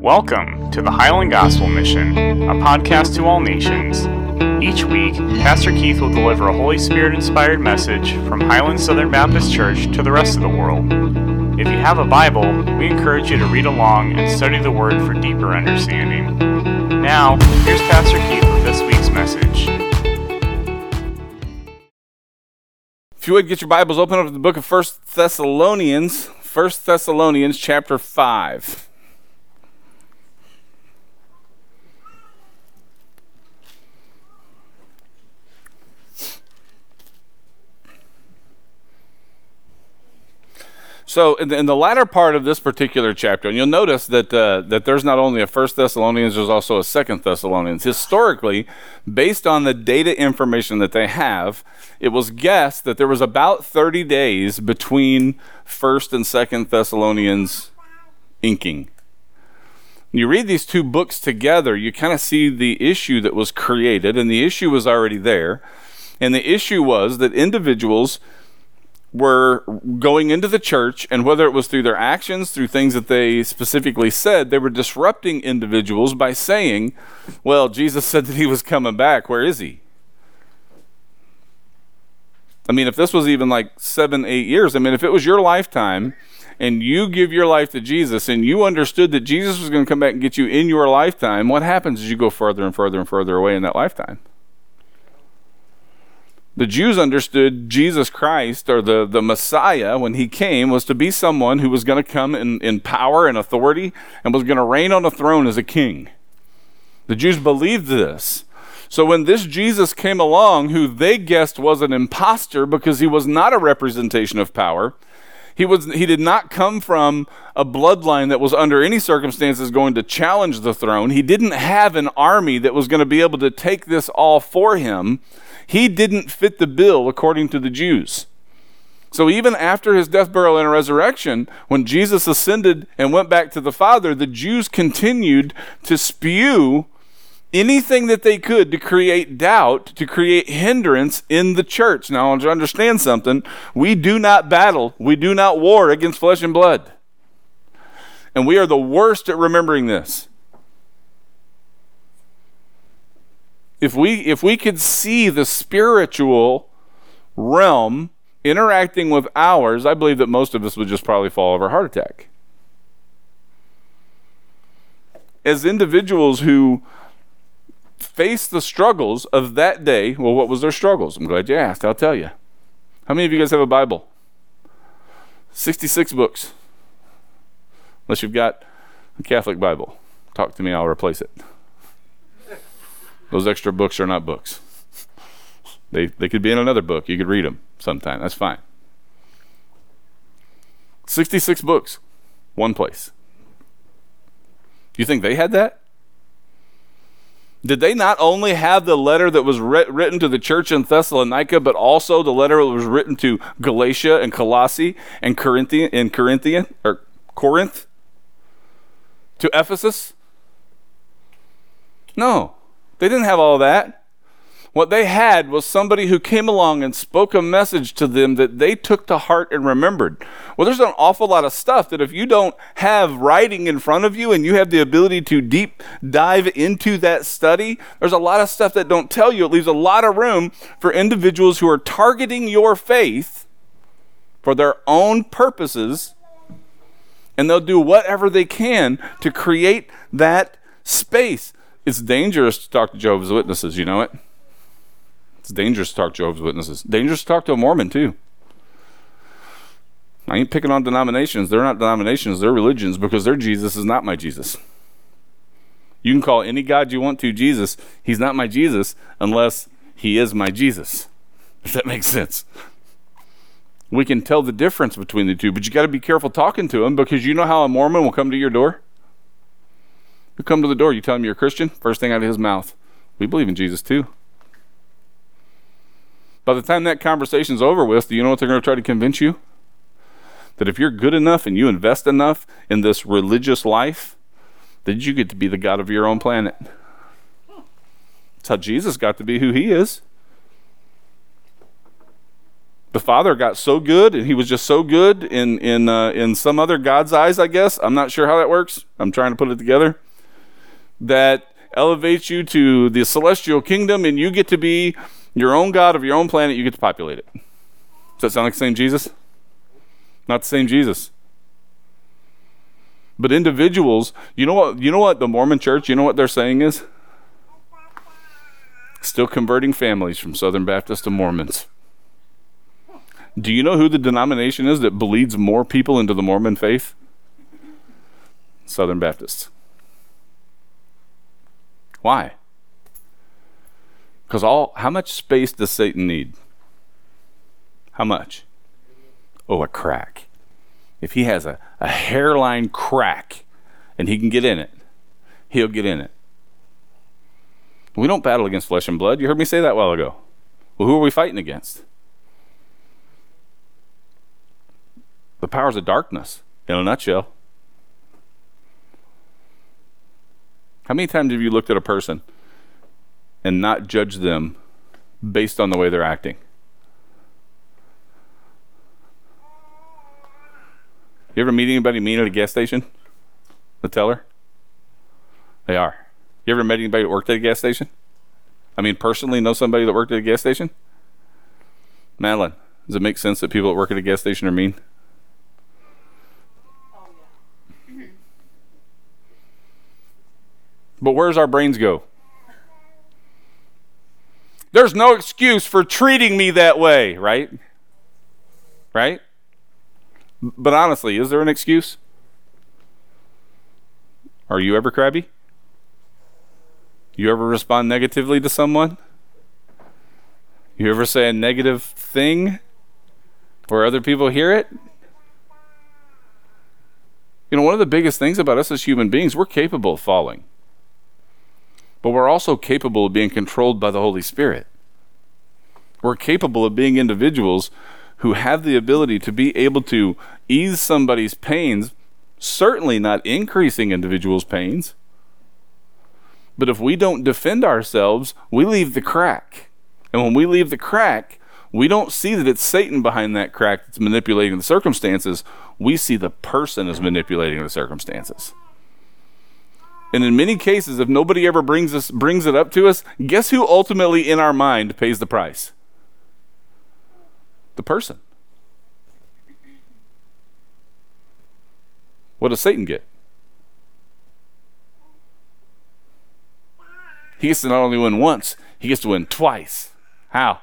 Welcome to the Highland Gospel Mission, a podcast to all nations. Each week, Pastor Keith will deliver a Holy Spirit inspired message from Highland Southern Baptist Church to the rest of the world. If you have a Bible, we encourage you to read along and study the Word for deeper understanding. Now, here's Pastor Keith with this week's message. If you would get your Bibles open up to the book of First Thessalonians, First Thessalonians chapter 5. So, in the, in the, latter part of this particular chapter, and you'll notice that uh, that there's not only a First Thessalonians, there's also a Second Thessalonians. Historically, based on the data information that they have, it was guessed that there was about 30 days between First and Second Thessalonians inking. When you read these two books together, you kind of see the issue that was created, and the issue was already there. And the issue was that individuals were going into the church, and whether it was through their actions, through things that they specifically said, they were disrupting individuals by saying, Well, Jesus said that he was coming back. Where is he? I mean, if this was even like seven, eight years, I mean, if it was your lifetime and you give your life to Jesus and you understood that Jesus was going to come back and get you in your lifetime, what happens as you go further and further and further away in that lifetime? The Jews understood Jesus Christ or the, the Messiah when he came was to be someone who was going to come in, in power and authority and was going to reign on a throne as a king. The Jews believed this. So when this Jesus came along, who they guessed was an impostor because he was not a representation of power, he, was, he did not come from a bloodline that was under any circumstances going to challenge the throne. He didn't have an army that was going to be able to take this all for him. He didn't fit the bill according to the Jews. So even after his death, burial, and resurrection, when Jesus ascended and went back to the Father, the Jews continued to spew anything that they could to create doubt, to create hindrance in the church. Now, to understand something, we do not battle, we do not war against flesh and blood. And we are the worst at remembering this. If we if we could see the spiritual realm interacting with ours, I believe that most of us would just probably fall over a heart attack. As individuals who face the struggles of that day, well, what was their struggles? I'm glad you asked. I'll tell you. How many of you guys have a Bible? 66 books. Unless you've got a Catholic Bible. Talk to me, I'll replace it. Those extra books are not books. They, they could be in another book. You could read them sometime. That's fine. 66 books, one place. You think they had that? Did they not only have the letter that was written to the church in Thessalonica, but also the letter that was written to Galatia and Colossae and Corinthian and Corinthian or Corinth? To Ephesus? No. They didn't have all that. What they had was somebody who came along and spoke a message to them that they took to heart and remembered. Well, there's an awful lot of stuff that if you don't have writing in front of you and you have the ability to deep dive into that study, there's a lot of stuff that don't tell you. It leaves a lot of room for individuals who are targeting your faith for their own purposes, and they'll do whatever they can to create that space. It's dangerous to talk to Jehovah's Witnesses, you know it? It's dangerous to talk to Jehovah's Witnesses. Dangerous to talk to a Mormon, too. I ain't picking on denominations. They're not denominations, they're religions because their Jesus is not my Jesus. You can call any God you want to Jesus. He's not my Jesus unless he is my Jesus. If that makes sense. We can tell the difference between the two, but you got to be careful talking to him because you know how a Mormon will come to your door? Come to the door, you tell him you're a Christian, first thing out of his mouth, we believe in Jesus too. By the time that conversation's over with, do you know what they're going to try to convince you? That if you're good enough and you invest enough in this religious life, that you get to be the God of your own planet. That's how Jesus got to be who he is. the father got so good and he was just so good in in uh, in some other god's eyes i guess i'm not sure how that works i'm trying to put it together that elevates you to the celestial kingdom and you get to be your own god of your own planet you get to populate it. Does that sound like the same jesus? Not the same jesus. But individuals you know what you know what the mormon church you know what they're saying is? Still converting families from southern baptists to mormons. Do you know who the denomination is that bleeds more people into the Mormon faith? Southern Baptists. Why? Because all how much space does Satan need? How much? Oh, a crack. If he has a, a hairline crack and he can get in it, he'll get in it. We don't battle against flesh and blood. You heard me say that a while ago. Well, who are we fighting against? The powers of darkness, in a nutshell. How many times have you looked at a person and not judged them based on the way they're acting? You ever meet anybody mean at a gas station? The teller? They are. You ever met anybody that worked at a gas station? I mean, personally know somebody that worked at a gas station? Madeline, does it make sense that people that work at a gas station are mean? But where's our brains go? There's no excuse for treating me that way, right? Right? But honestly, is there an excuse? Are you ever crabby? You ever respond negatively to someone? You ever say a negative thing where other people hear it? You know, one of the biggest things about us as human beings, we're capable of falling but we're also capable of being controlled by the Holy Spirit. We're capable of being individuals who have the ability to be able to ease somebody's pains, certainly not increasing individuals' pains. But if we don't defend ourselves, we leave the crack. And when we leave the crack, we don't see that it's Satan behind that crack that's manipulating the circumstances. We see the person is manipulating the circumstances. And in many cases, if nobody ever brings us brings it up to us, guess who ultimately in our mind pays the price? The person. What does Satan get? He gets to not only win once, he gets to win twice. How?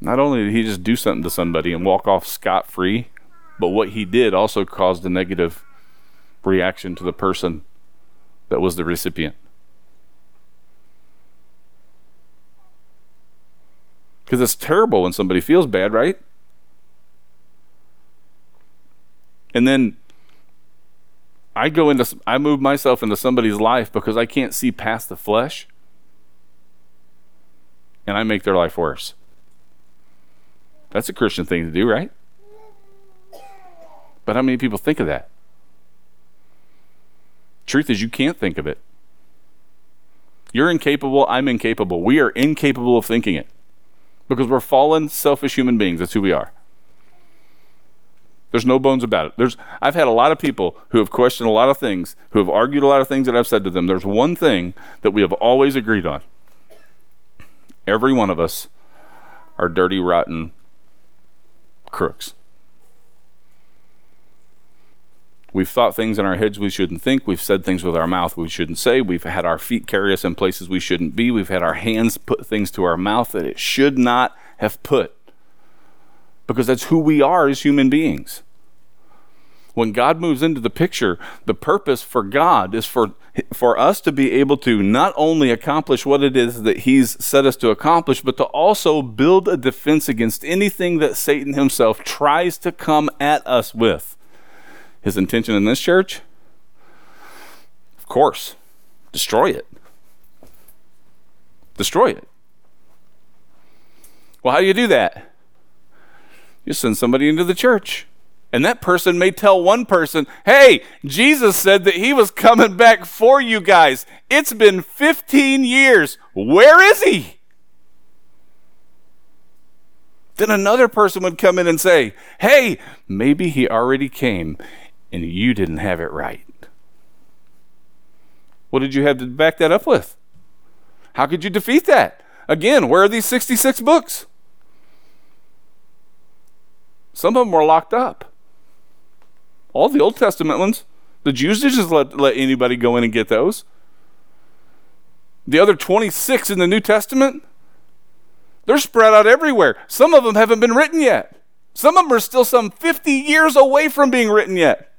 Not only did he just do something to somebody and walk off scot free, but what he did also caused a negative reaction to the person that was the recipient. Because it's terrible when somebody feels bad, right? And then I go into, I move myself into somebody's life because I can't see past the flesh. And I make their life worse. That's a Christian thing to do, right? But how many people think of that? Truth is, you can't think of it. You're incapable, I'm incapable. We are incapable of thinking it because we're fallen, selfish human beings. That's who we are. There's no bones about it. There's, I've had a lot of people who have questioned a lot of things, who have argued a lot of things that I've said to them. There's one thing that we have always agreed on. Every one of us are dirty, rotten crooks. We've thought things in our heads we shouldn't think. We've said things with our mouth we shouldn't say. We've had our feet carry us in places we shouldn't be. We've had our hands put things to our mouth that it should not have put. Because that's who we are as human beings. When God moves into the picture, the purpose for God is for, for us to be able to not only accomplish what it is that He's set us to accomplish, but to also build a defense against anything that Satan himself tries to come at us with. His intention in this church? Of course, destroy it. Destroy it. Well, how do you do that? You send somebody into the church. And that person may tell one person, hey, Jesus said that he was coming back for you guys. It's been 15 years. Where is he? Then another person would come in and say, Hey, maybe he already came and you didn't have it right. What did you have to back that up with? How could you defeat that? Again, where are these 66 books? Some of them were locked up. All the Old Testament ones. The Jews didn't just let, let anybody go in and get those. The other 26 in the New Testament, they're spread out everywhere. Some of them haven't been written yet. Some of them are still some 50 years away from being written yet.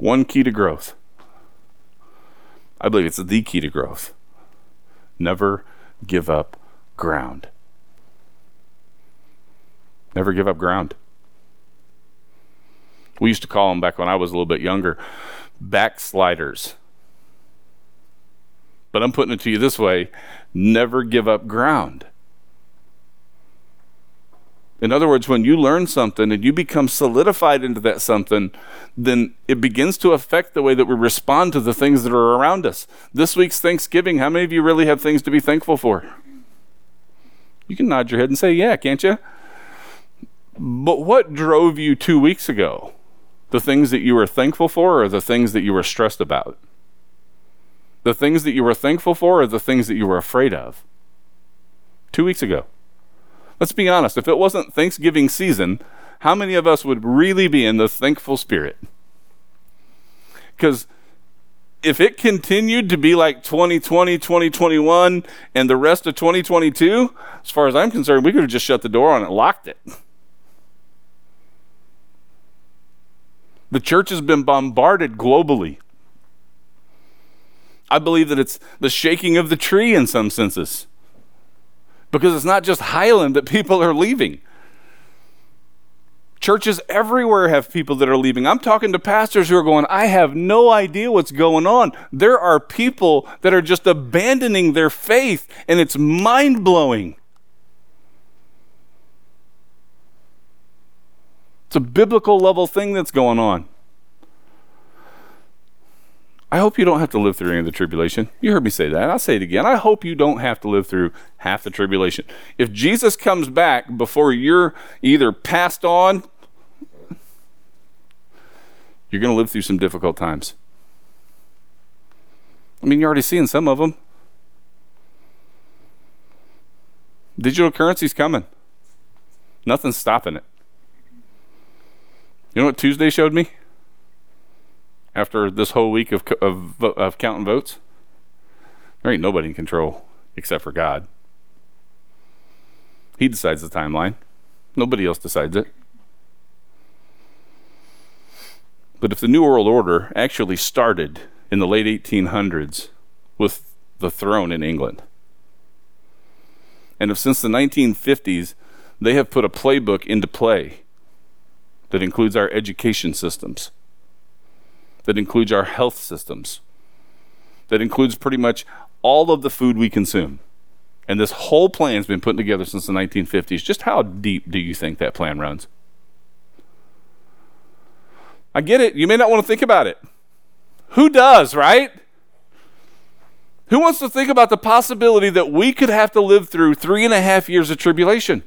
One key to growth. I believe it's the key to growth. Never give up ground. Never give up ground. We used to call them back when I was a little bit younger backsliders. But I'm putting it to you this way never give up ground. In other words, when you learn something and you become solidified into that something, then it begins to affect the way that we respond to the things that are around us. This week's Thanksgiving, how many of you really have things to be thankful for? You can nod your head and say, Yeah, can't you? But what drove you two weeks ago? The things that you were thankful for or the things that you were stressed about? The things that you were thankful for or the things that you were afraid of? Two weeks ago. Let's be honest, if it wasn't Thanksgiving season, how many of us would really be in the thankful spirit? Because if it continued to be like 2020, 2021, and the rest of 2022, as far as I'm concerned, we could have just shut the door on it, locked it. The church has been bombarded globally. I believe that it's the shaking of the tree in some senses because it's not just Highland that people are leaving. Churches everywhere have people that are leaving. I'm talking to pastors who are going, I have no idea what's going on. There are people that are just abandoning their faith, and it's mind blowing. It's a biblical level thing that's going on. I hope you don't have to live through any of the tribulation. You heard me say that. I'll say it again. I hope you don't have to live through half the tribulation. If Jesus comes back before you're either passed on, you're going to live through some difficult times. I mean, you're already seeing some of them. Digital currency's coming. Nothing's stopping it. You know what Tuesday showed me? After this whole week of, of, of counting votes? There ain't nobody in control except for God. He decides the timeline. Nobody else decides it. But if the New World Order actually started in the late 1800s with the throne in England, and if since the 1950s they have put a playbook into play that includes our education systems, that includes our health systems, that includes pretty much all of the food we consume. And this whole plan's been put together since the 1950s. Just how deep do you think that plan runs? I get it. You may not want to think about it. Who does, right? Who wants to think about the possibility that we could have to live through three and a half years of tribulation?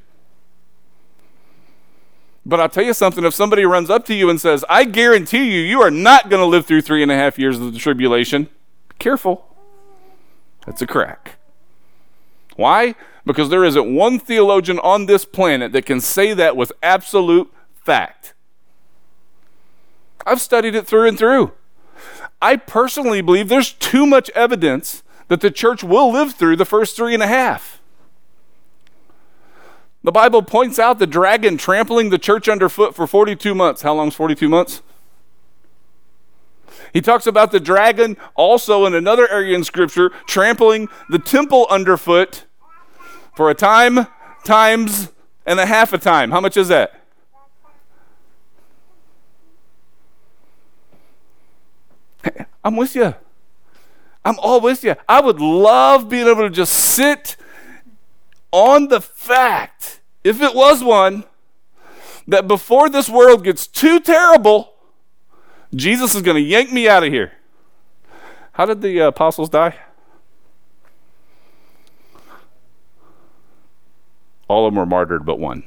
But I'll tell you something if somebody runs up to you and says, I guarantee you, you are not going to live through three and a half years of the tribulation, be careful. That's a crack. Why? Because there isn't one theologian on this planet that can say that with absolute fact. I've studied it through and through. I personally believe there's too much evidence that the church will live through the first three and a half. The Bible points out the dragon trampling the church underfoot for 42 months. How long is 42 months? He talks about the dragon also in another area in Scripture trampling the temple underfoot for a time, times, and a half a time. How much is that? I'm with you. I'm all with you. I would love being able to just sit on the fact, if it was one, that before this world gets too terrible, Jesus is going to yank me out of here. How did the uh, apostles die? All of them were martyred but one.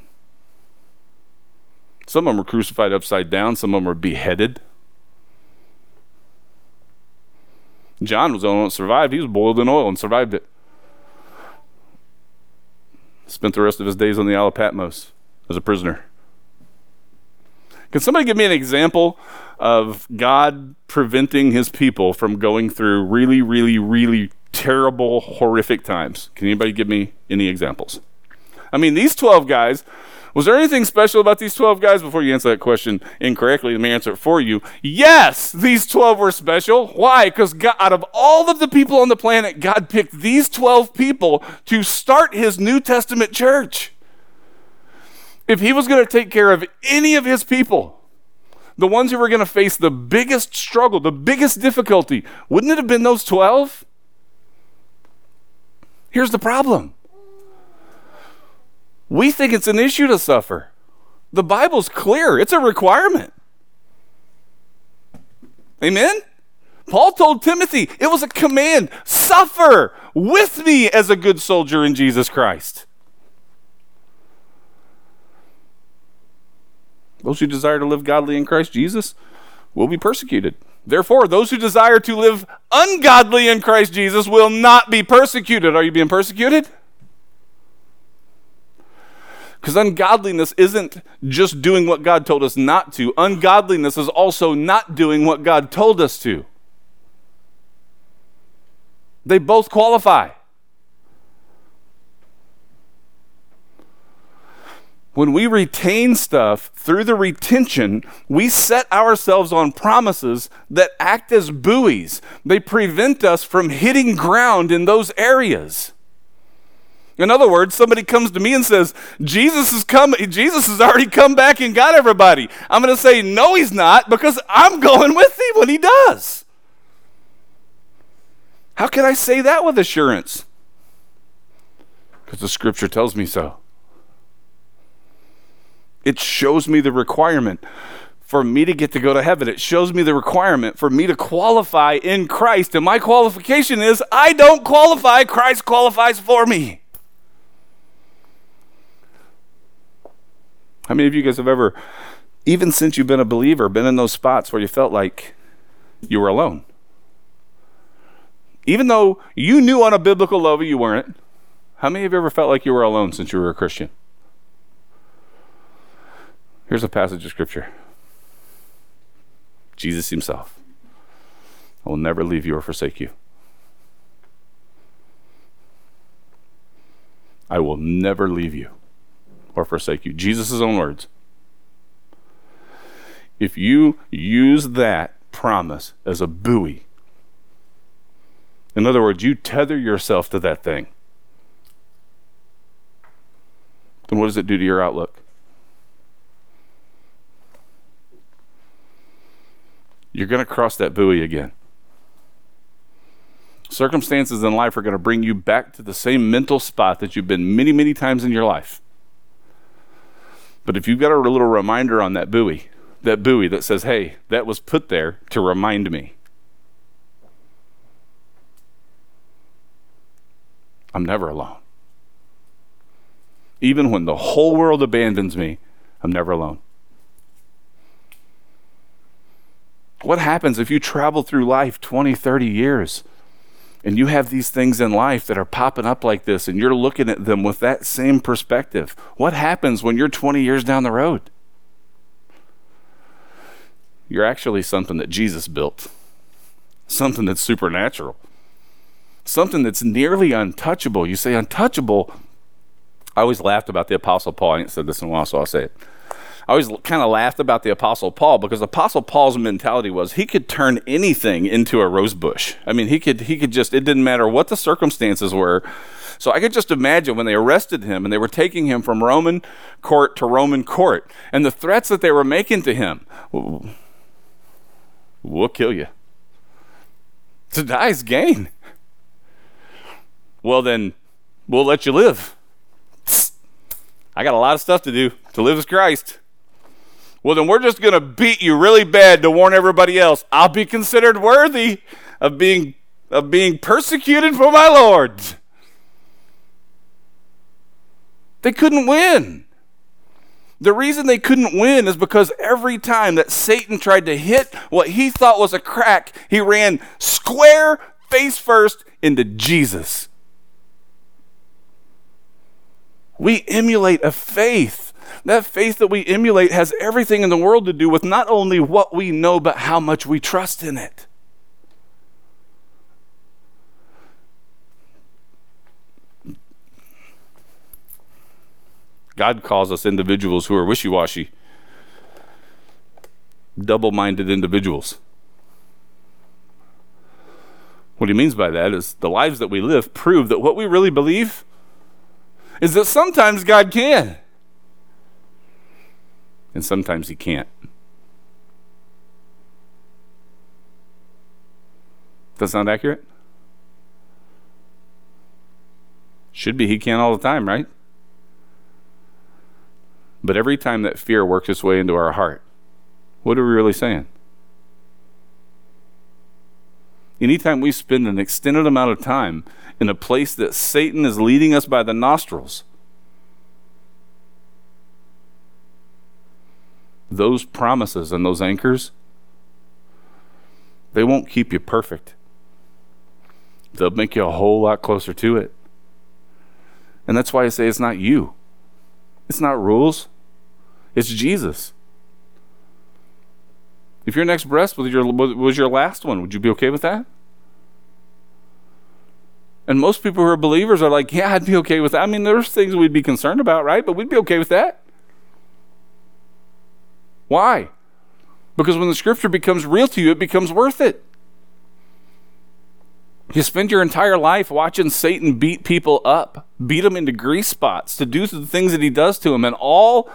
Some of them were crucified upside down, some of them were beheaded. John was the only one that survived. He was boiled in oil and survived it. Spent the rest of his days on the Isle of Patmos as a prisoner. Can somebody give me an example of God preventing his people from going through really, really, really terrible, horrific times? Can anybody give me any examples? I mean, these 12 guys was there anything special about these 12 guys? Before you answer that question incorrectly, let me answer it for you. Yes, these 12 were special. Why? Because out of all of the people on the planet, God picked these 12 people to start his New Testament church. If he was going to take care of any of his people, the ones who were going to face the biggest struggle, the biggest difficulty, wouldn't it have been those 12? Here's the problem we think it's an issue to suffer. The Bible's clear, it's a requirement. Amen? Paul told Timothy it was a command suffer with me as a good soldier in Jesus Christ. Those who desire to live godly in Christ Jesus will be persecuted. Therefore, those who desire to live ungodly in Christ Jesus will not be persecuted. Are you being persecuted? Because ungodliness isn't just doing what God told us not to, ungodliness is also not doing what God told us to. They both qualify. When we retain stuff through the retention, we set ourselves on promises that act as buoys. They prevent us from hitting ground in those areas. In other words, somebody comes to me and says, Jesus has come, Jesus has already come back and got everybody. I'm going to say, no, he's not, because I'm going with him when he does. How can I say that with assurance? Because the scripture tells me so. It shows me the requirement for me to get to go to heaven. It shows me the requirement for me to qualify in Christ. And my qualification is I don't qualify, Christ qualifies for me. How many of you guys have ever, even since you've been a believer, been in those spots where you felt like you were alone? Even though you knew on a biblical level you weren't, how many of you ever felt like you were alone since you were a Christian? Here's a passage of scripture Jesus Himself. I will never leave you or forsake you. I will never leave you or forsake you. Jesus' own words. If you use that promise as a buoy, in other words, you tether yourself to that thing, then what does it do to your outlook? You're going to cross that buoy again. Circumstances in life are going to bring you back to the same mental spot that you've been many, many times in your life. But if you've got a little reminder on that buoy, that buoy that says, hey, that was put there to remind me. I'm never alone. Even when the whole world abandons me, I'm never alone. What happens if you travel through life 20, 30 years and you have these things in life that are popping up like this and you're looking at them with that same perspective, what happens when you're 20 years down the road? You're actually something that Jesus built, something that's supernatural, something that's nearly untouchable. You say untouchable. I always laughed about the Apostle Paul. I ain't said this in a while, so I'll say it. I always kind of laughed about the Apostle Paul because Apostle Paul's mentality was he could turn anything into a rose bush. I mean, he could he could just it didn't matter what the circumstances were. So I could just imagine when they arrested him and they were taking him from Roman court to Roman court, and the threats that they were making to him. We'll kill you. To die is gain. Well, then we'll let you live. I got a lot of stuff to do. To live as Christ. Well, then we're just going to beat you really bad to warn everybody else. I'll be considered worthy of being, of being persecuted for my Lord. They couldn't win. The reason they couldn't win is because every time that Satan tried to hit what he thought was a crack, he ran square face first into Jesus. We emulate a faith. That faith that we emulate has everything in the world to do with not only what we know, but how much we trust in it. God calls us individuals who are wishy washy, double minded individuals. What he means by that is the lives that we live prove that what we really believe is that sometimes God can, and sometimes he can't. Does that sound accurate? Should be he can all the time, right? But every time that fear works its way into our heart, what are we really saying? Anytime we spend an extended amount of time in a place that Satan is leading us by the nostrils, those promises and those anchors, they won't keep you perfect. They'll make you a whole lot closer to it. And that's why I say it's not you. It's not rules. It's Jesus. If your next breath was your, was your last one, would you be okay with that? And most people who are believers are like, yeah, I'd be okay with that. I mean, there's things we'd be concerned about, right? But we'd be okay with that. Why? Because when the scripture becomes real to you, it becomes worth it. You spend your entire life watching Satan beat people up, beat them into grease spots, to do the things that he does to them, and all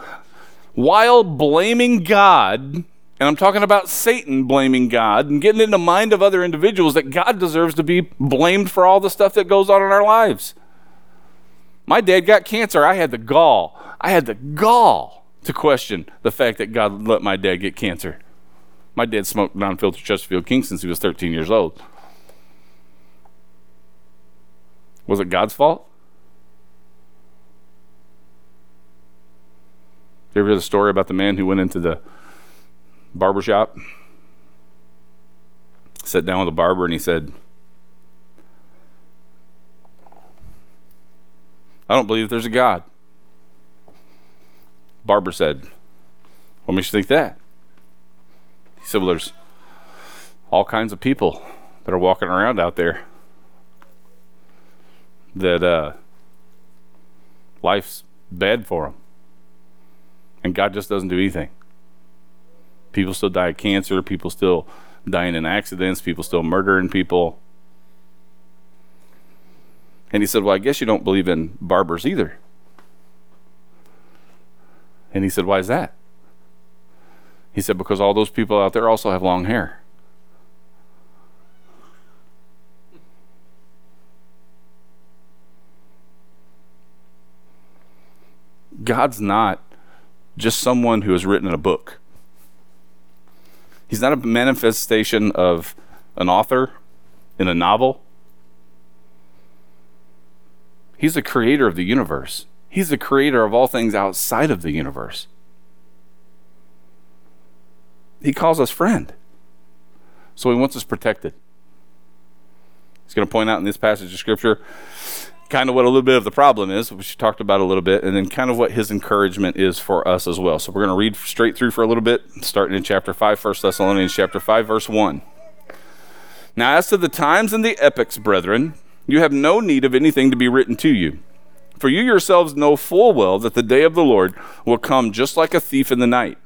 while blaming God, and I'm talking about Satan blaming God and getting in the mind of other individuals that God deserves to be blamed for all the stuff that goes on in our lives. My dad got cancer. I had the gall. I had the gall to question the fact that God let my dad get cancer. My dad smoked non filtered Chesterfield King since he was 13 years old. Was it God's fault? You ever hear the story about the man who went into the barber shop? Sat down with the barber and he said, I don't believe there's a God. Barber said, What makes you think that? He said, Well, there's all kinds of people that are walking around out there that uh, life's bad for them and God just doesn't do anything. People still die of cancer, people still dying in accidents, people still murdering people. And he said, Well, I guess you don't believe in barbers either. And he said, Why is that? He said, Because all those people out there also have long hair. God's not just someone who has written in a book. He's not a manifestation of an author in a novel. He's the creator of the universe. He's the creator of all things outside of the universe. He calls us friend. So he wants us protected. He's going to point out in this passage of scripture kind of what a little bit of the problem is, which we talked about a little bit, and then kind of what his encouragement is for us as well. So we're going to read straight through for a little bit, starting in chapter 5, 1 Thessalonians chapter 5, verse 1. Now, as to the times and the epochs, brethren, you have no need of anything to be written to you. For you yourselves know full well that the day of the Lord will come just like a thief in the night.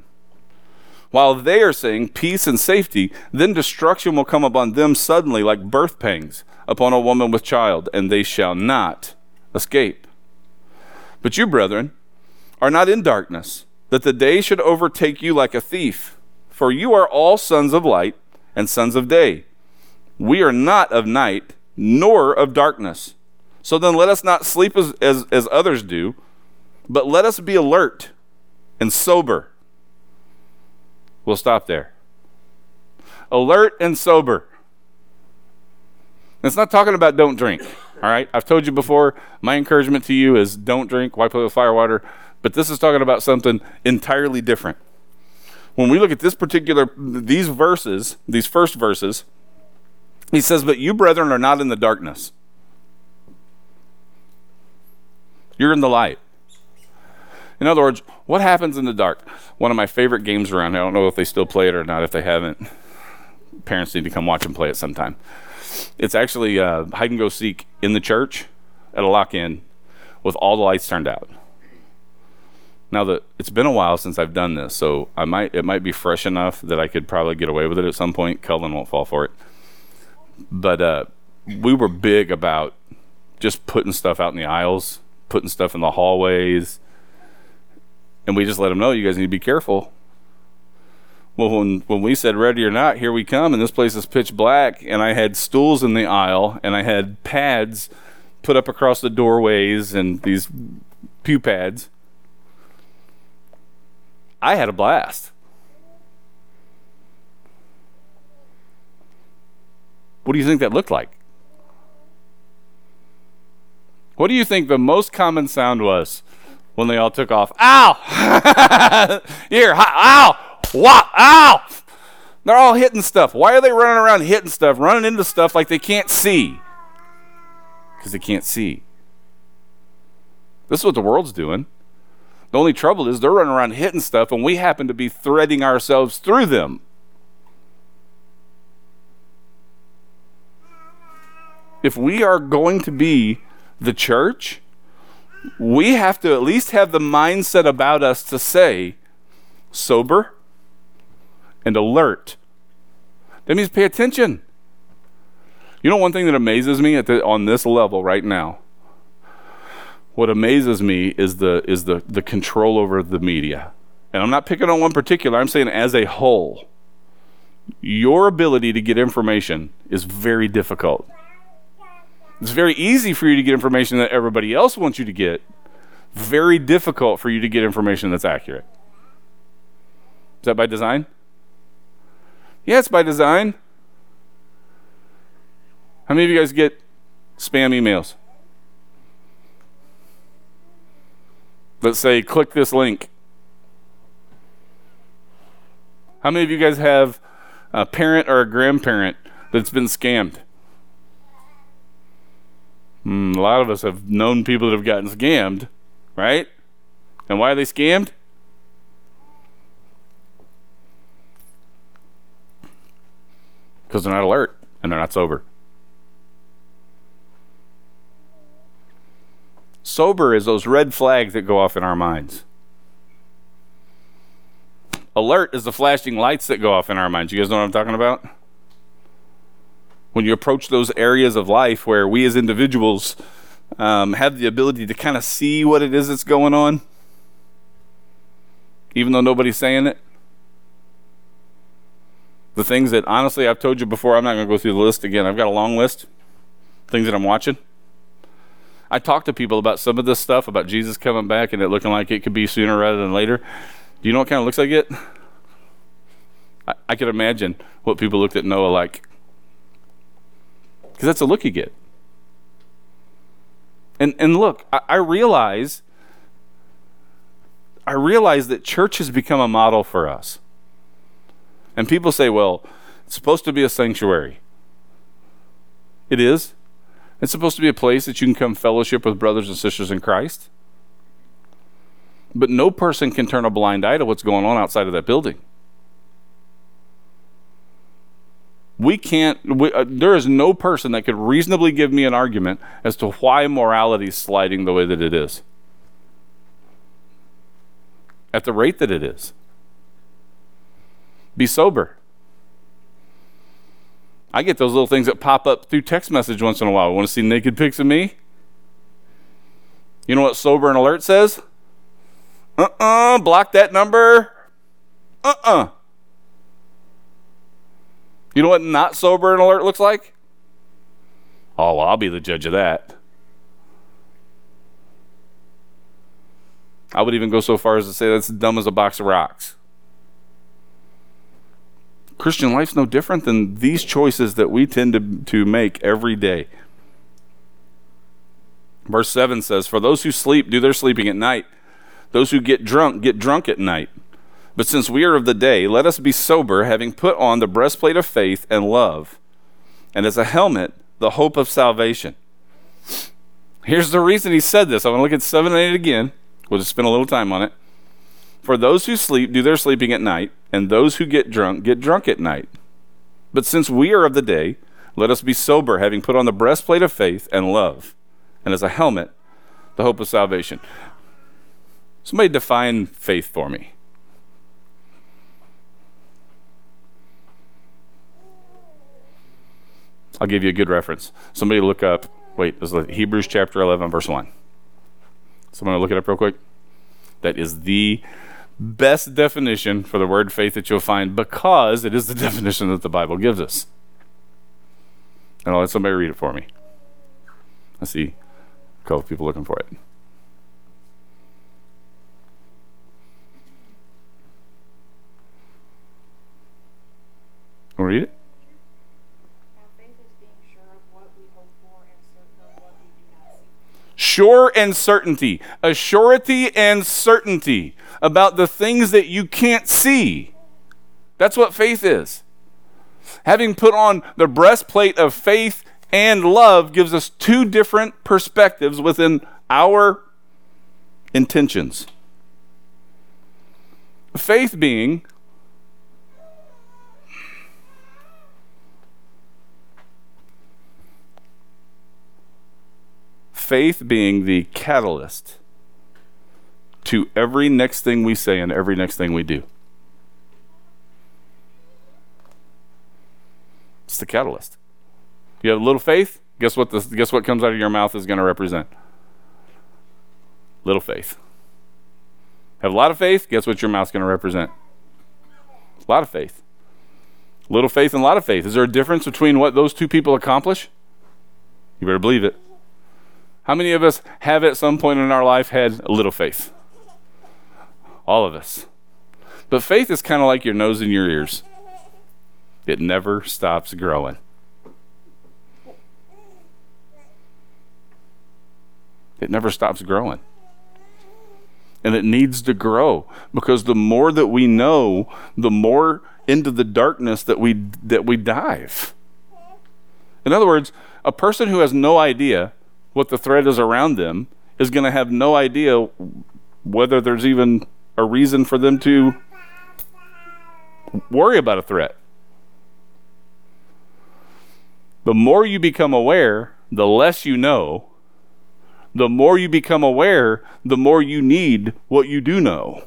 While they are saying peace and safety, then destruction will come upon them suddenly like birth pangs upon a woman with child, and they shall not escape. But you, brethren, are not in darkness, that the day should overtake you like a thief. For you are all sons of light and sons of day. We are not of night, nor of darkness. So then let us not sleep as, as, as others do, but let us be alert and sober. We'll stop there. Alert and sober. It's not talking about don't drink. All right? I've told you before, my encouragement to you is don't drink, wipe away with fire water. But this is talking about something entirely different. When we look at this particular, these verses, these first verses, he says, But you, brethren, are not in the darkness. You're in the light. In other words, what happens in the dark? One of my favorite games around here, I don't know if they still play it or not. If they haven't, parents need to come watch and play it sometime. It's actually uh, hide and go seek in the church at a lock in with all the lights turned out. Now that it's been a while since I've done this, so I might it might be fresh enough that I could probably get away with it at some point. Cullen won't fall for it. But uh, we were big about just putting stuff out in the aisles, putting stuff in the hallways, and we just let them know you guys need to be careful. Well, when when we said ready or not, here we come, and this place is pitch black, and I had stools in the aisle, and I had pads put up across the doorways, and these pew pads I had a blast. What do you think that looked like? What do you think the most common sound was when they all took off? Ow! Here, ow! What? Ow! They're all hitting stuff. Why are they running around hitting stuff, running into stuff like they can't see? Because they can't see. This is what the world's doing. The only trouble is they're running around hitting stuff, and we happen to be threading ourselves through them. If we are going to be the church, we have to at least have the mindset about us to say sober and alert. That means pay attention. You know, one thing that amazes me the, on this level right now what amazes me is the is the the control over the media. And I'm not picking on one particular, I'm saying as a whole. Your ability to get information is very difficult. It's very easy for you to get information that everybody else wants you to get. Very difficult for you to get information that's accurate. Is that by design? Yeah, it's by design. How many of you guys get spam emails? that say, click this link. How many of you guys have a parent or a grandparent that's been scammed? Mm, a lot of us have known people that have gotten scammed, right? And why are they scammed? Because they're not alert and they're not sober. Sober is those red flags that go off in our minds. Alert is the flashing lights that go off in our minds. You guys know what I'm talking about? When you approach those areas of life where we as individuals um, have the ability to kind of see what it is that's going on, even though nobody's saying it. The things that honestly I've told you before, I'm not going to go through the list again. I've got a long list, things that I'm watching. I talk to people about some of this stuff about Jesus coming back and it looking like it could be sooner rather than later. Do you know what kind of looks like it? I, I could imagine what people looked at Noah like. Because that's a look you get. And and look, I, I realize I realize that church has become a model for us. And people say, well, it's supposed to be a sanctuary. It is. It's supposed to be a place that you can come fellowship with brothers and sisters in Christ. But no person can turn a blind eye to what's going on outside of that building. We can't, we, uh, there is no person that could reasonably give me an argument as to why morality is sliding the way that it is. At the rate that it is. Be sober. I get those little things that pop up through text message once in a while. Want to see naked pics of me? You know what sober and alert says? Uh uh, block that number. Uh uh. You know what not sober and alert looks like? Oh, well, I'll be the judge of that. I would even go so far as to say that's dumb as a box of rocks. Christian life's no different than these choices that we tend to, to make every day. Verse 7 says, For those who sleep do their sleeping at night, those who get drunk get drunk at night. But since we are of the day, let us be sober, having put on the breastplate of faith and love, and as a helmet, the hope of salvation. Here's the reason he said this. I want to look at 7 and 8 again. We'll just spend a little time on it. For those who sleep do their sleeping at night, and those who get drunk get drunk at night. But since we are of the day, let us be sober, having put on the breastplate of faith and love, and as a helmet, the hope of salvation. Somebody define faith for me. I'll give you a good reference. Somebody look up, wait, this is Hebrews chapter 11, verse 1. Someone look it up real quick. That is the best definition for the word faith that you'll find because it is the definition that the Bible gives us. And I'll let somebody read it for me. I see a couple people looking for it. Read it? Sure and certainty. A surety and certainty about the things that you can't see. That's what faith is. Having put on the breastplate of faith and love gives us two different perspectives within our intentions. Faith being faith being the catalyst to every next thing we say and every next thing we do. It's the catalyst. You have a little faith, guess what the, guess what comes out of your mouth is going to represent? Little faith. Have a lot of faith, guess what your mouth's going to represent? A lot of faith. Little faith and a lot of faith. Is there a difference between what those two people accomplish? You better believe it. How many of us have at some point in our life had a little faith? All of us. But faith is kind of like your nose and your ears, it never stops growing. It never stops growing. And it needs to grow because the more that we know, the more into the darkness that we that we dive. In other words, a person who has no idea what the threat is around them is going to have no idea whether there's even a reason for them to worry about a threat. The more you become aware, the less you know. The more you become aware, the more you need what you do know.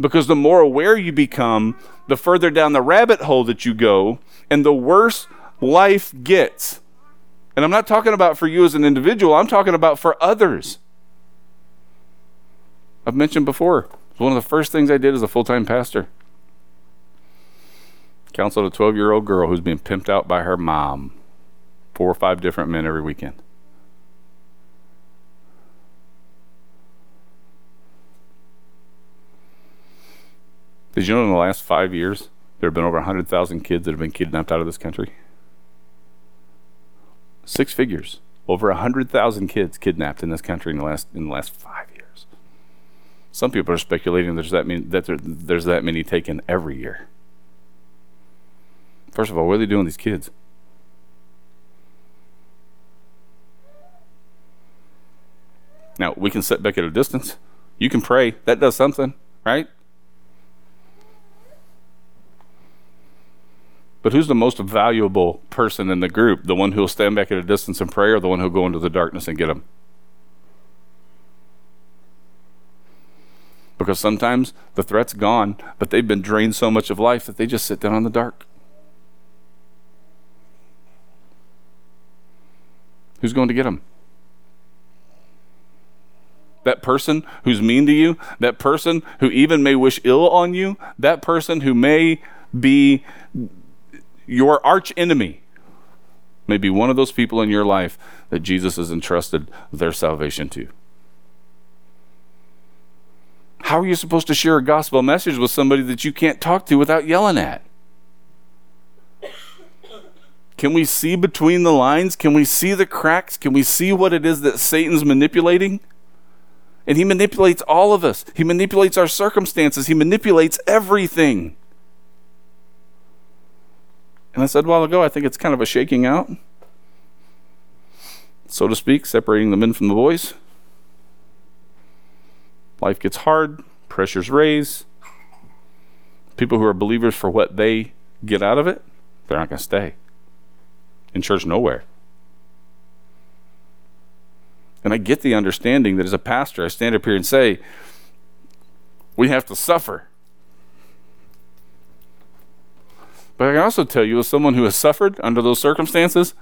Because the more aware you become, the further down the rabbit hole that you go, and the worse life gets. And I'm not talking about for you as an individual, I'm talking about for others. I've mentioned before, one of the first things I did as a full time pastor. Counseled a 12 year old girl who's being pimped out by her mom. Four or five different men every weekend. Did you know in the last five years, there have been over 100,000 kids that have been kidnapped out of this country? Six figures. Over 100,000 kids kidnapped in this country in the last, in the last five years. Some people are speculating there's that, many, that there, there's that many taken every year. First of all, what are they doing these kids? Now, we can sit back at a distance. You can pray. That does something, right? But who's the most valuable person in the group? The one who'll stand back at a distance and pray, or the one who'll go into the darkness and get them? Because sometimes the threat's gone, but they've been drained so much of life that they just sit down in the dark. Who's going to get them? That person who's mean to you, that person who even may wish ill on you, that person who may be your arch enemy may be one of those people in your life that Jesus has entrusted their salvation to. How are you supposed to share a gospel message with somebody that you can't talk to without yelling at? Can we see between the lines? Can we see the cracks? Can we see what it is that Satan's manipulating? And he manipulates all of us. He manipulates our circumstances. He manipulates everything. And I said a while ago, I think it's kind of a shaking out, so to speak, separating the men from the boys. Life gets hard, pressures raise. People who are believers for what they get out of it, they're not going to stay. In church, nowhere. And I get the understanding that as a pastor, I stand up here and say, we have to suffer. But I can also tell you, as someone who has suffered under those circumstances,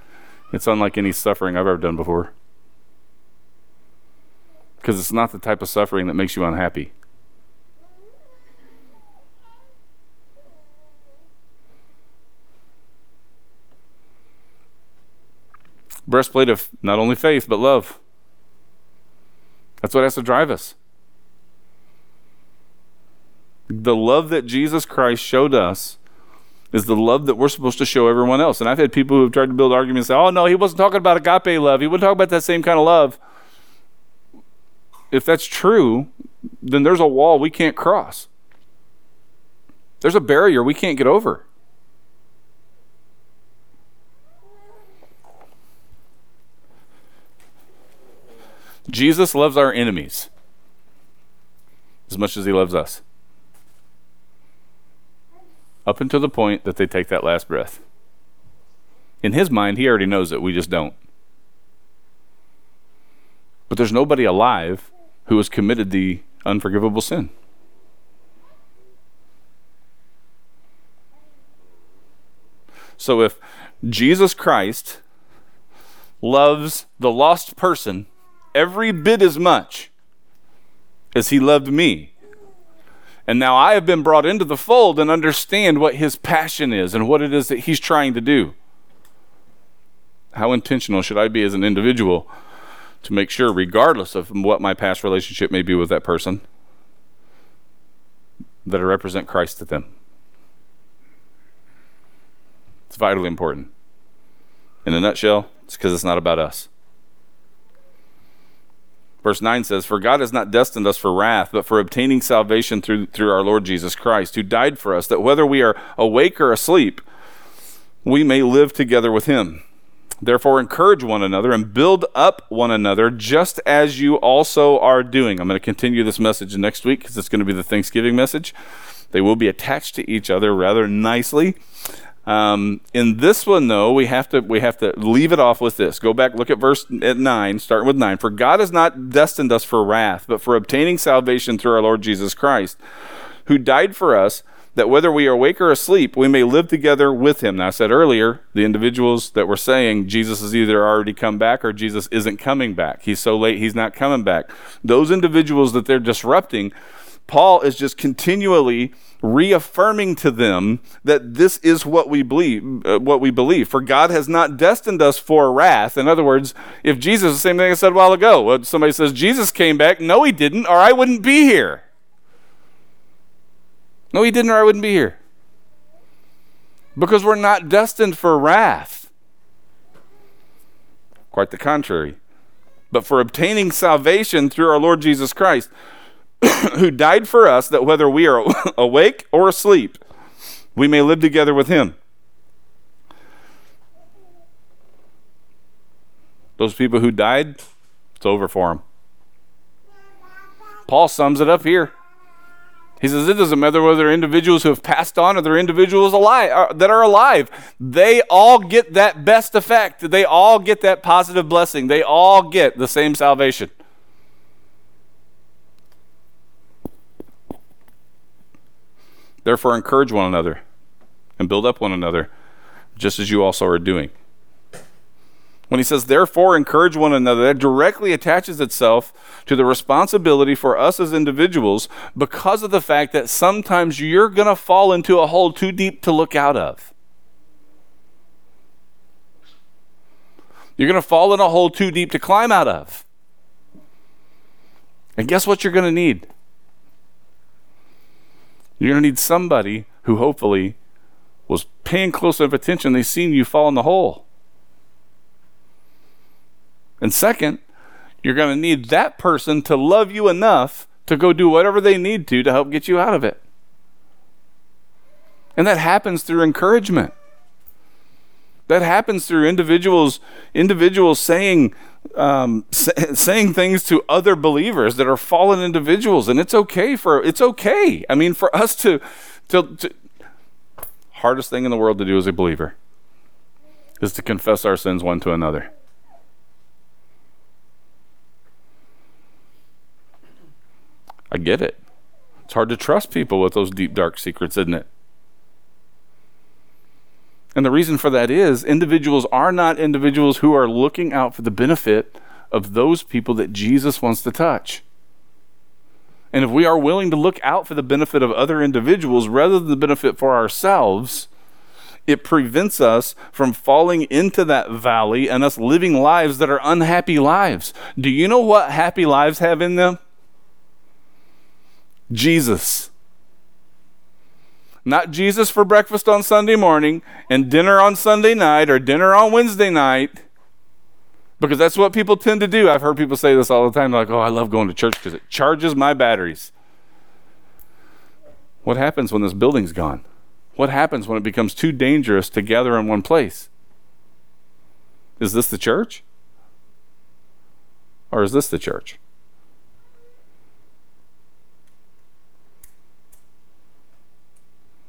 it's unlike any suffering I've ever done before. Because it's not the type of suffering that makes you unhappy. Breastplate of not only faith, but love. That's what has to drive us. The love that Jesus Christ showed us is the love that we're supposed to show everyone else. And I've had people who have tried to build arguments and say, oh, no, he wasn't talking about agape love. He wouldn't talk about that same kind of love. If that's true, then there's a wall we can't cross. There's a barrier we can't get over. Jesus loves our enemies as much as he loves us. Up until the point that they take that last breath. In his mind, he already knows it, we just don't. But there's nobody alive who has committed the unforgivable sin. So if Jesus Christ loves the lost person every bit as much as he loved me. And now I have been brought into the fold and understand what his passion is and what it is that he's trying to do. How intentional should I be as an individual to make sure, regardless of what my past relationship may be with that person, that I represent Christ to them? It's vitally important. In a nutshell, it's because it's not about us. Verse 9 says, For God has not destined us for wrath, but for obtaining salvation through, through our Lord Jesus Christ, who died for us, that whether we are awake or asleep, we may live together with him. Therefore, encourage one another and build up one another, just as you also are doing. I'm going to continue this message next week because it's going to be the Thanksgiving message. They will be attached to each other rather nicely. Um, in this one, though, we have to we have to leave it off with this. Go back, look at verse at nine, starting with nine. For God has not destined us for wrath, but for obtaining salvation through our Lord Jesus Christ, who died for us, that whether we are awake or asleep, we may live together with Him. Now, I said earlier, the individuals that were saying Jesus is either already come back or Jesus isn't coming back. He's so late, He's not coming back. Those individuals that they're disrupting, Paul is just continually reaffirming to them that this is what we believe uh, what we believe. For god has not destined us for wrath. In other words if jesus the same thing i said a while ago when somebody says jesus came back. No he didn't or i wouldn't be here. No he didn't or i wouldn't be here. Because we're not destined for wrath. Quite the contrary. But for obtaining salvation through our lord jesus christ who died for us that whether we are awake or asleep, we may live together with him. Those people who died, it's over for them. Paul sums it up here. He says it doesn't matter whether they're individuals who have passed on or they're individuals alive uh, that are alive. They all get that best effect. They all get that positive blessing. They all get the same salvation. Therefore, encourage one another and build up one another, just as you also are doing. When he says, therefore, encourage one another, that directly attaches itself to the responsibility for us as individuals because of the fact that sometimes you're going to fall into a hole too deep to look out of. You're going to fall in a hole too deep to climb out of. And guess what you're going to need? You're going to need somebody who hopefully was paying close enough attention, they've seen you fall in the hole. And second, you're going to need that person to love you enough to go do whatever they need to to help get you out of it. And that happens through encouragement. That happens through individuals individuals saying um, saying things to other believers that are fallen individuals, and it's okay for it's okay. I mean, for us to, to, to hardest thing in the world to do as a believer is to confess our sins one to another. I get it. It's hard to trust people with those deep, dark secrets, isn't it? And the reason for that is individuals are not individuals who are looking out for the benefit of those people that Jesus wants to touch. And if we are willing to look out for the benefit of other individuals rather than the benefit for ourselves, it prevents us from falling into that valley and us living lives that are unhappy lives. Do you know what happy lives have in them? Jesus. Not Jesus for breakfast on Sunday morning and dinner on Sunday night or dinner on Wednesday night. Because that's what people tend to do. I've heard people say this all the time like, oh, I love going to church because it charges my batteries. What happens when this building's gone? What happens when it becomes too dangerous to gather in one place? Is this the church? Or is this the church?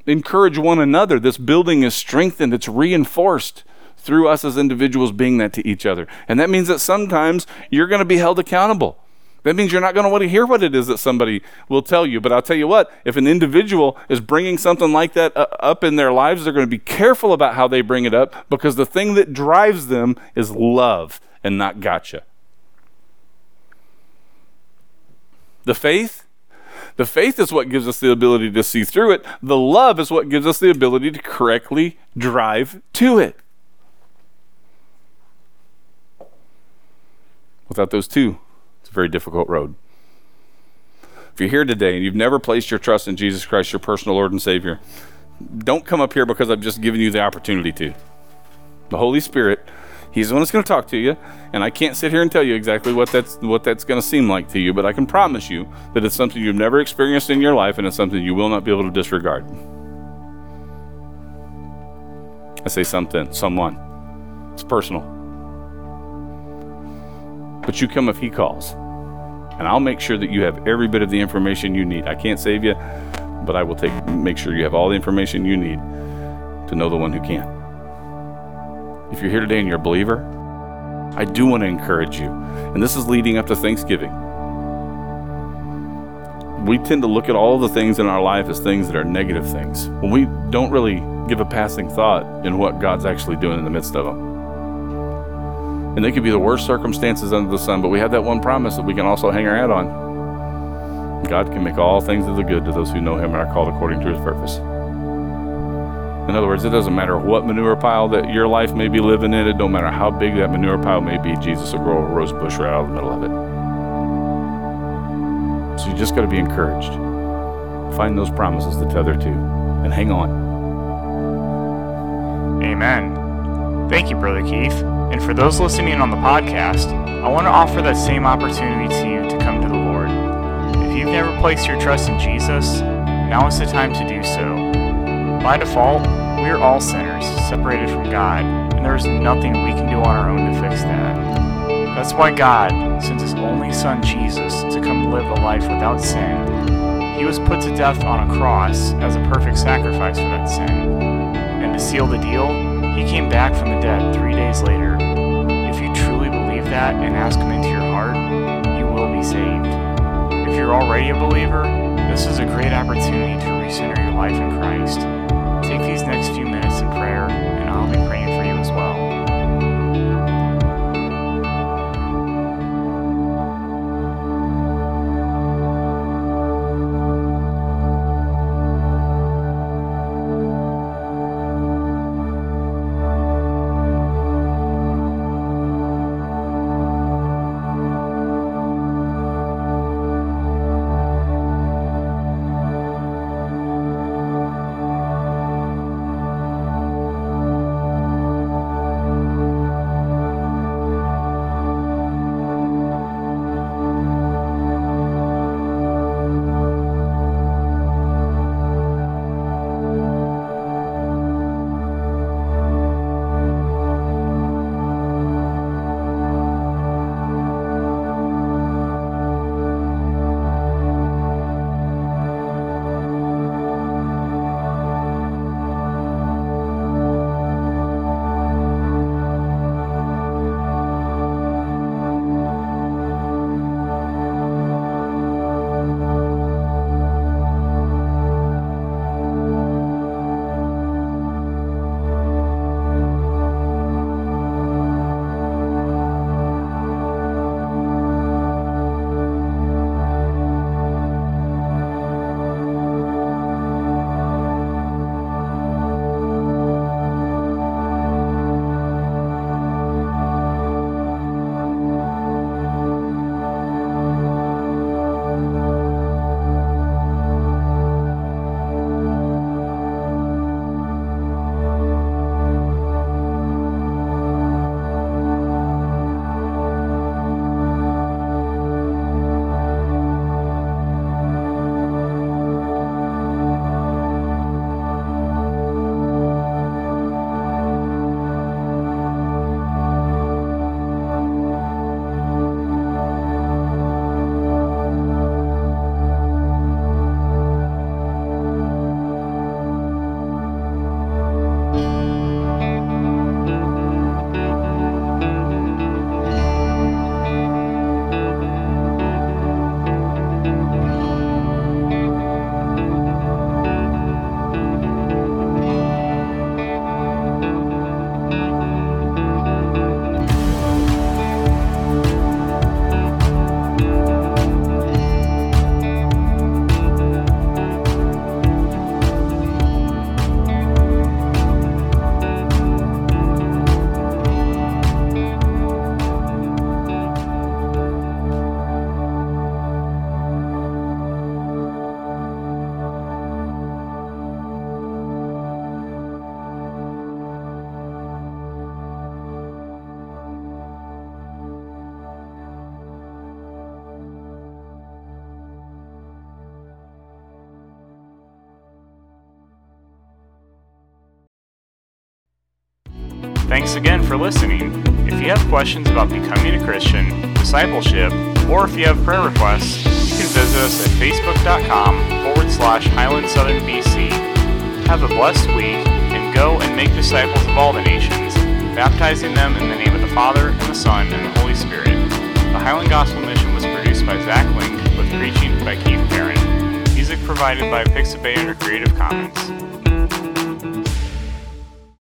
Encourage one another. This building is strengthened, it's reinforced through us as individuals being that to each other. And that means that sometimes you're going to be held accountable. That means you're not going to want to hear what it is that somebody will tell you. But I'll tell you what, if an individual is bringing something like that uh, up in their lives, they're going to be careful about how they bring it up because the thing that drives them is love and not gotcha. The faith the faith is what gives us the ability to see through it. The love is what gives us the ability to correctly drive to it. Without those two, it's a very difficult road. If you're here today and you've never placed your trust in Jesus Christ, your personal Lord and Savior, don't come up here because I've just given you the opportunity to. The Holy Spirit He's the one that's going to talk to you, and I can't sit here and tell you exactly what that's what that's going to seem like to you, but I can promise you that it's something you've never experienced in your life, and it's something you will not be able to disregard. I say something, someone. It's personal. But you come if He calls, and I'll make sure that you have every bit of the information you need. I can't save you, but I will take make sure you have all the information you need to know the one who can. If you're here today and you're a believer, I do want to encourage you. And this is leading up to Thanksgiving. We tend to look at all the things in our life as things that are negative things when we don't really give a passing thought in what God's actually doing in the midst of them. And they could be the worst circumstances under the sun, but we have that one promise that we can also hang our hat on. God can make all things of the good to those who know Him and are called according to His purpose. In other words, it doesn't matter what manure pile that your life may be living in, it don't matter how big that manure pile may be, Jesus will grow a rose bush right out of the middle of it. So you just got to be encouraged. Find those promises to tether to and hang on. Amen. Thank you, Brother Keith. And for those listening on the podcast, I want to offer that same opportunity to you to come to the Lord. If you've never placed your trust in Jesus, now is the time to do so. By default, we are all sinners, separated from God, and there is nothing we can do on our own to fix that. That's why God sent His only Son, Jesus, to come live a life without sin. He was put to death on a cross as a perfect sacrifice for that sin. And to seal the deal, He came back from the dead three days later. If you truly believe that and ask Him into your heart, you will be saved. If you're already a believer, this is a great opportunity to recenter your life in Christ. Prayer, for listening. If you have questions about becoming a Christian, discipleship, or if you have prayer requests, you can visit us at facebook.com forward slash Highland Southern BC. Have a blessed week and go and make disciples of all the nations, baptizing them in the name of the Father, and the Son, and the Holy Spirit. The Highland Gospel Mission was produced by Zach Link with preaching by Keith Perrin. Music provided by Pixabay under Creative Commons.